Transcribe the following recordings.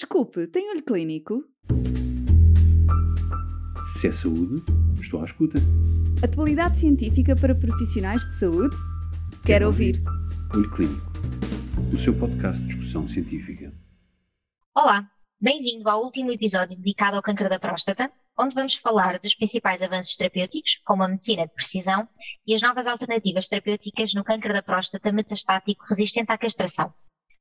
Desculpe, tem olho clínico? Se é saúde, estou à escuta. Atualidade científica para profissionais de saúde? Quero, Quero ouvir. Olho Clínico, o seu podcast de discussão científica. Olá, bem-vindo ao último episódio dedicado ao câncer da próstata, onde vamos falar dos principais avanços terapêuticos, como a medicina de precisão e as novas alternativas terapêuticas no câncer da próstata metastático resistente à castração.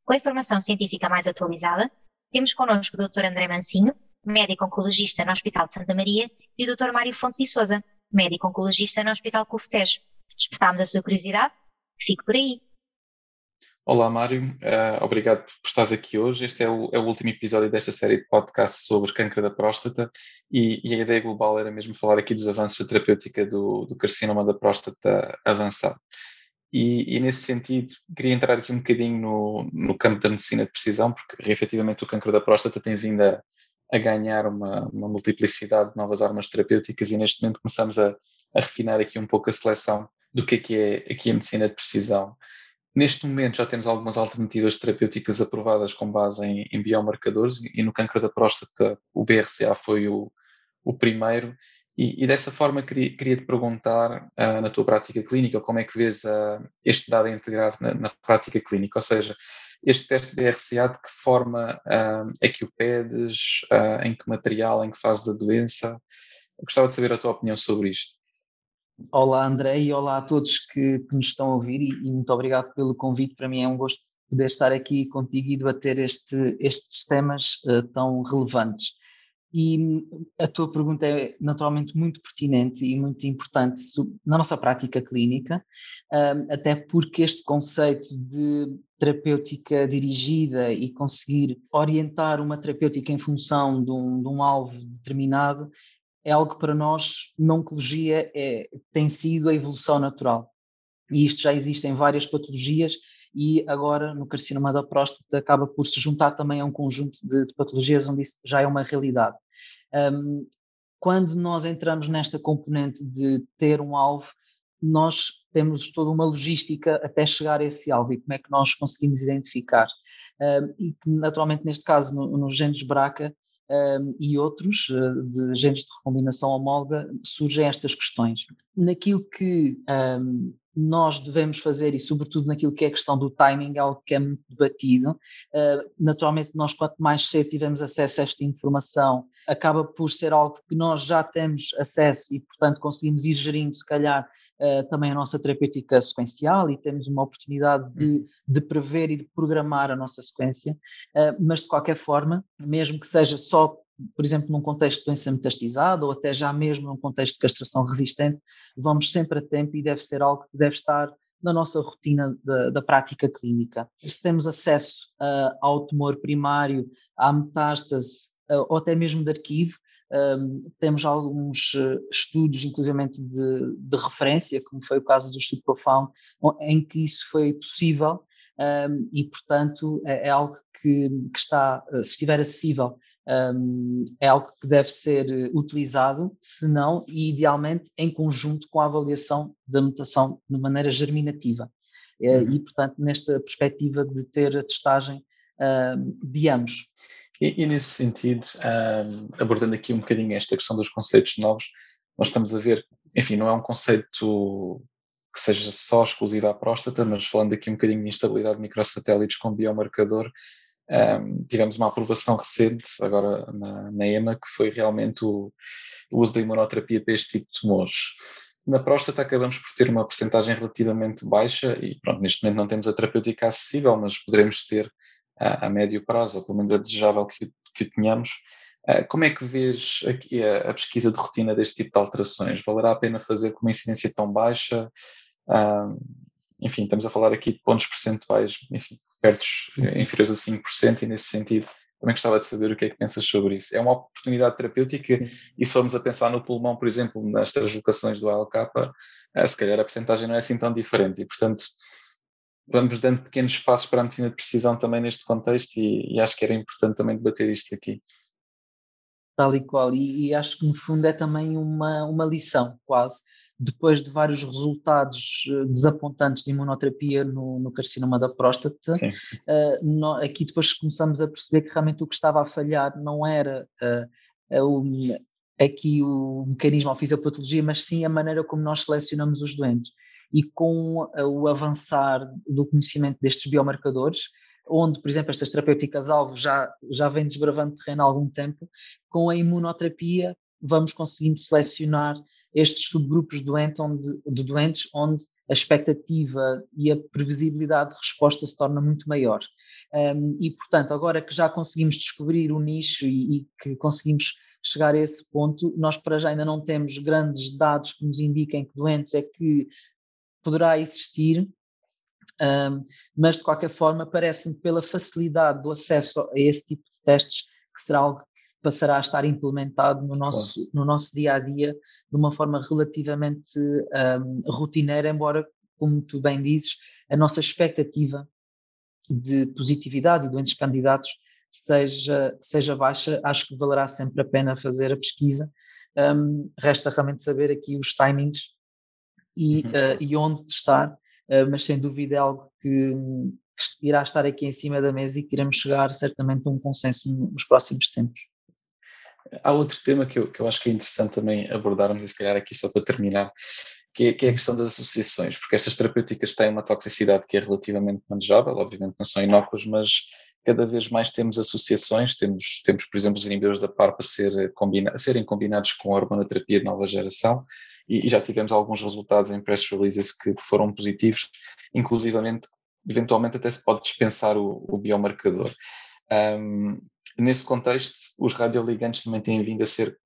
Com a informação científica mais atualizada, temos connosco o Dr. André Mancinho, médico oncologista no Hospital de Santa Maria, e o Dr. Mário Fontes e Souza, médico oncologista no Hospital Cufetejo. Despertámos a sua curiosidade? Fique por aí. Olá, Mário. Uh, obrigado por estares aqui hoje. Este é o, é o, último episódio desta série de podcasts sobre câncer da próstata e, e, a ideia global era mesmo falar aqui dos avanços da terapêutica do, do carcinoma da próstata avançado. E, e, nesse sentido, queria entrar aqui um bocadinho no, no campo da medicina de precisão, porque efetivamente o câncer da próstata tem vindo a, a ganhar uma, uma, multiplicidade de novas armas terapêuticas e neste momento começamos a, a, refinar aqui um pouco a seleção do que é que é aqui a medicina de precisão. Neste momento já temos algumas alternativas terapêuticas aprovadas com base em, em biomarcadores e no câncer da próstata o BRCA foi o, o primeiro e, e, dessa forma queria, queria te perguntar, uh, na tua prática clínica, como é que vês uh, este dado a integrar na, na, prática clínica? Ou seja, este teste BRCA, de que forma uh, é que o pedes, em que material, em que fase da doença? Eu gostava de saber a tua opinião sobre isto. Olá André e olá a todos que, que nos estão a ouvir e, e, muito obrigado pelo convite. Para mim é um gosto poder estar aqui contigo e debater este, estes temas tão relevantes. E a tua pergunta é naturalmente muito pertinente e muito importante na nossa prática clínica, até porque este conceito de terapêutica dirigida e conseguir orientar uma terapêutica em função de um, de um alvo determinado é algo que para nós, na oncologia, é, tem sido a evolução natural. E isto já existe em várias patologias e agora no carcinoma da próstata acaba por se juntar também a um conjunto de, de patologias onde isso já é uma realidade. Um, quando nós entramos nesta componente de ter um alvo, nós temos toda uma logística até chegar a esse alvo e como é que nós conseguimos identificar. Um, e naturalmente, neste caso, nos no BRCA um, e outros, uh, de genes de recombinação homóloga, surgem estas questões. Naquilo que um, nós devemos fazer e sobretudo naquilo que é a questão do timing, é algo que é muito debatido. Uh, naturalmente nós quanto mais cedo tivermos acesso a esta informação, acaba por ser algo que nós já temos acesso e portanto conseguimos ir gerindo se calhar uh, também a nossa terapêutica sequencial e temos uma oportunidade de, uhum. de prever e de programar a nossa sequência, uh, mas de qualquer forma, mesmo que seja só por exemplo, num contexto de doença metastizada ou até já mesmo num contexto de castração resistente, vamos sempre a tempo e deve ser algo que deve estar na nossa rotina da, da prática clínica. Se temos acesso uh, ao tumor primário, à metástase uh, ou até mesmo de arquivo, um, temos alguns uh, estudos, inclusivamente de, de, referência, como foi o caso do estudo Profound, em que isso foi possível um, e, portanto, é, é algo que, que está, se estiver acessível um, é algo que deve ser eh, utilizado, se não, e idealmente em conjunto com a avaliação da mutação de maneira germinativa. Eh, uhum. E, portanto, nesta perspectiva de ter a testagem de ambos. E, e nesse sentido, um, abordando aqui um bocadinho esta questão dos conceitos novos, nós estamos a ver, enfim, não é um conceito que seja só exclusivo à próstata, mas falando aqui um bocadinho de instabilidade de microsatélites com biomarcador, um, tivemos uma aprovação recente, agora na, na EMA, que foi realmente o, o, uso da imunoterapia para este tipo de tumores. Na próstata acabamos por ter uma percentagem relativamente baixa e pronto, neste momento não temos a terapêutica acessível, mas poderemos ter a, a médio prazo, ou pelo menos é desejável que, que o tenhamos. Uh, como é que vês aqui a, a, pesquisa de rotina deste tipo de alterações? Valerá a pena fazer com uma incidência tão baixa? Uh, enfim, estamos a falar aqui de pontos percentuais, enfim, perto inferiores a 5%, e nesse sentido também gostava de saber o que é que pensas sobre isso. É uma oportunidade terapêutica e se formos a pensar no pulmão, por exemplo, nas translocações do ALK, eh, se calhar a percentagem não é assim tão diferente e, portanto, vamos dando pequenos passos para a medicina de precisão também neste contexto e, e acho que era importante também debater isto aqui. Tal e qual, e, e acho que no fundo é também uma, uma lição, quase, depois de vários resultados uh, desapontantes de imunoterapia no, no carcinoma da próstata, uh, no, aqui depois começamos a perceber que realmente o que estava a falhar não era o, aqui o mecanismo, a fisiopatologia, mas sim a maneira como nós selecionamos os doentes. E com o avançar do conhecimento destes biomarcadores, onde, por exemplo, estas terapêuticas-alvo já, já vêm desbravando terreno há algum tempo, com a imunoterapia vamos conseguindo selecionar estes subgrupos doente onde, de doentes onde a expectativa e a previsibilidade de resposta se torna muito maior. Um, e, portanto, agora que já conseguimos descobrir o nicho e, e, que conseguimos chegar a esse ponto, nós para já ainda não temos grandes dados que nos indiquem que doentes é que poderá existir, um, mas de qualquer forma parece-me pela facilidade do acesso a esse tipo de testes que será algo que passará a estar implementado no nosso, claro. no nosso dia a dia de uma forma relativamente um, rotineira, embora, como tu bem dizes, a nossa expectativa de positividade e doentes candidatos seja, seja baixa, acho que valerá sempre a pena fazer a pesquisa. Um, resta realmente saber aqui os timings e, uhum. uh, e onde testar, uh, mas sem dúvida é algo que, que, irá estar aqui em cima da mesa e que iremos chegar certamente a um consenso nos próximos tempos. Há outro tema que eu, que eu acho que é interessante também abordarmos, e se calhar aqui só para terminar, que é, que é, a questão das associações, porque estas terapêuticas têm uma toxicidade que é relativamente manejável, obviamente não são inócuas, mas cada vez mais temos associações, temos, temos por exemplo, os inibidores da PARP a, ser combina, a serem combinados com a hormonoterapia de nova geração, e, e já tivemos alguns resultados em press releases que foram positivos, inclusivamente, eventualmente até se pode dispensar o, o biomarcador. Um, nesse contexto, os radioligantes também têm vindo a ser,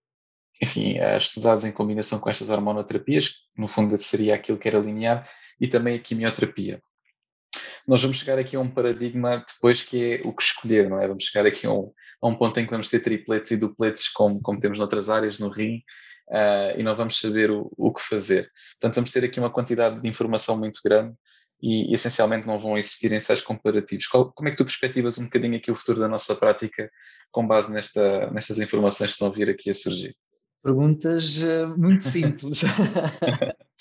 enfim, estudados em combinação com estas hormonoterapias, que no fundo seria aquilo que era linear, e também a quimioterapia. Nós vamos chegar aqui a um paradigma depois que é o que escolher, não é? Vamos chegar aqui a um, a um ponto em que vamos ter tripletes e dupletes, como, como temos noutras áreas, no rim, uh, e não vamos saber o, o que fazer. Portanto, vamos ter aqui uma quantidade de informação muito grande e, e, essencialmente não vão existir ensaios comparativos. Qual, como é que tu perspectivas um bocadinho aqui o futuro da nossa prática com base nesta, nestas informações que estão a vir aqui a surgir? Perguntas uh, muito simples.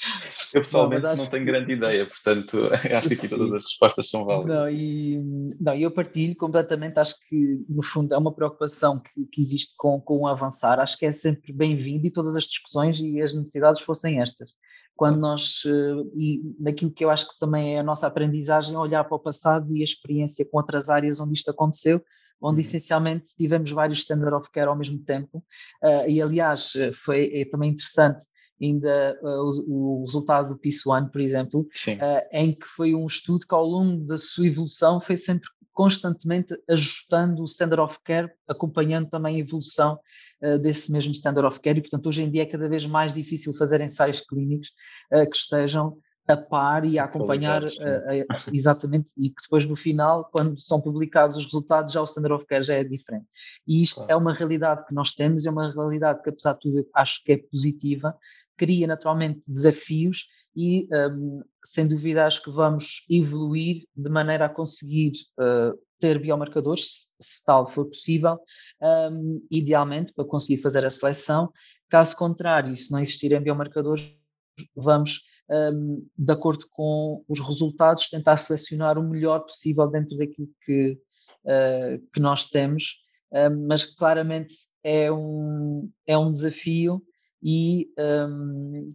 Eu pessoalmente não, não tenho grande ideia, portanto acho que aqui todas as respostas são válidas. Não, e, não, eu partilho completamente, acho que no fundo é uma preocupação que, que existe com, com o avançar, acho que é sempre bem-vindo e todas as discussões e as necessidades fossem estas. Quando nós, eh, e naquilo que eu acho que também é a nossa aprendizagem, olhar para o passado e a experiência com outras áreas onde isto aconteceu, onde uhum. essencialmente tivemos vários standard of care ao mesmo tempo, uh, e aliás eh, foi é também interessante ainda uh, o, o, resultado do Peace One, por exemplo, uh, em que foi um estudo que ao longo da sua evolução foi sempre constantemente ajustando o standard of care, acompanhando também a evolução uh, desse mesmo standard of care, e portanto hoje em dia é cada vez mais difícil fazer ensaios clínicos que estejam a par e a acompanhar exatamente, e que depois no final, quando são publicados os resultados, já o standard of care já é diferente. E isto claro. é uma realidade que nós temos, é uma realidade que apesar de tudo acho que é positiva, cria naturalmente desafios e, um, sem dúvida, acho que vamos evoluir de maneira a conseguir uh, ter biomarcadores, se, se, tal for possível, um, idealmente para conseguir fazer a seleção. Caso contrário, se não existirem biomarcadores, vamos, um, de acordo com os resultados, tentar selecionar o melhor possível dentro daquilo que, uh, que nós temos, um, mas claramente é um, é um desafio e um,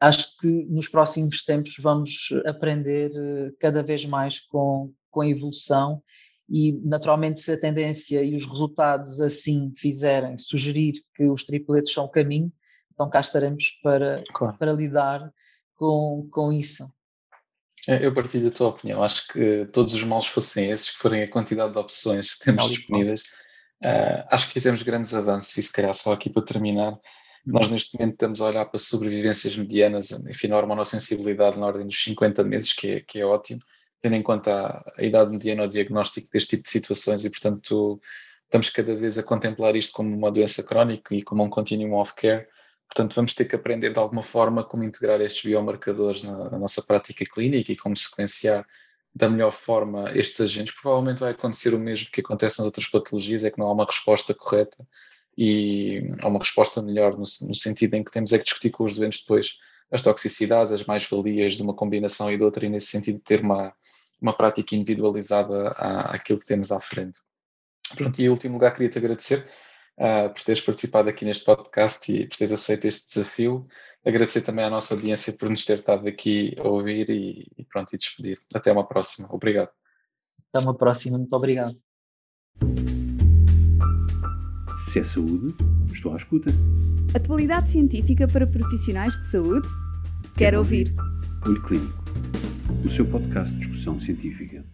acho que nos próximos tempos vamos aprender eh, cada vez mais com, com a evolução e naturalmente se a tendência e os resultados assim fizerem sugerir que os tripletes são o caminho, então cá estaremos para, claro. para lidar com, com isso. É, eu partilho a tua opinião. Acho que todos os males fossem esses, que forem a quantidade de opções que temos disponíveis, uh, acho que fizemos grandes avanços e se calhar só aqui para terminar, nós neste momento estamos a olhar para sobrevivências medianas, enfim, na hormonossensibilidade na ordem dos 50 meses, que é, que é ótimo, tendo em conta a, a idade mediana ao diagnóstico deste tipo de situações e, portanto, estamos cada vez a contemplar isto como uma doença crónica e como um continuum of care. Portanto, vamos ter que aprender de alguma forma como integrar estes biomarcadores na, na nossa prática clínica e como sequenciar da melhor forma estes agentes. Provavelmente vai acontecer o mesmo que acontece nas outras patologias, é que não há uma resposta correta e há uma resposta melhor no, no, sentido em que temos é que discutir com os doentes depois as toxicidades, as mais-valias de uma combinação e de outra, e nesse sentido ter uma, uma prática individualizada à, àquilo que temos à frente. Pronto, e em último lugar queria-te agradecer uh, por teres participado aqui neste podcast e por teres aceito este desafio. Agradecer também à nossa audiência por nos ter estado aqui a ouvir e, e pronto, e despedir. Até uma próxima. Obrigado. Até uma próxima. Muito obrigado. Se é saúde, estou à escuta. Atualidade científica para profissionais de saúde? Quero, Quero ouvir. ouvir. Olho Clínico, o seu podcast de discussão científica.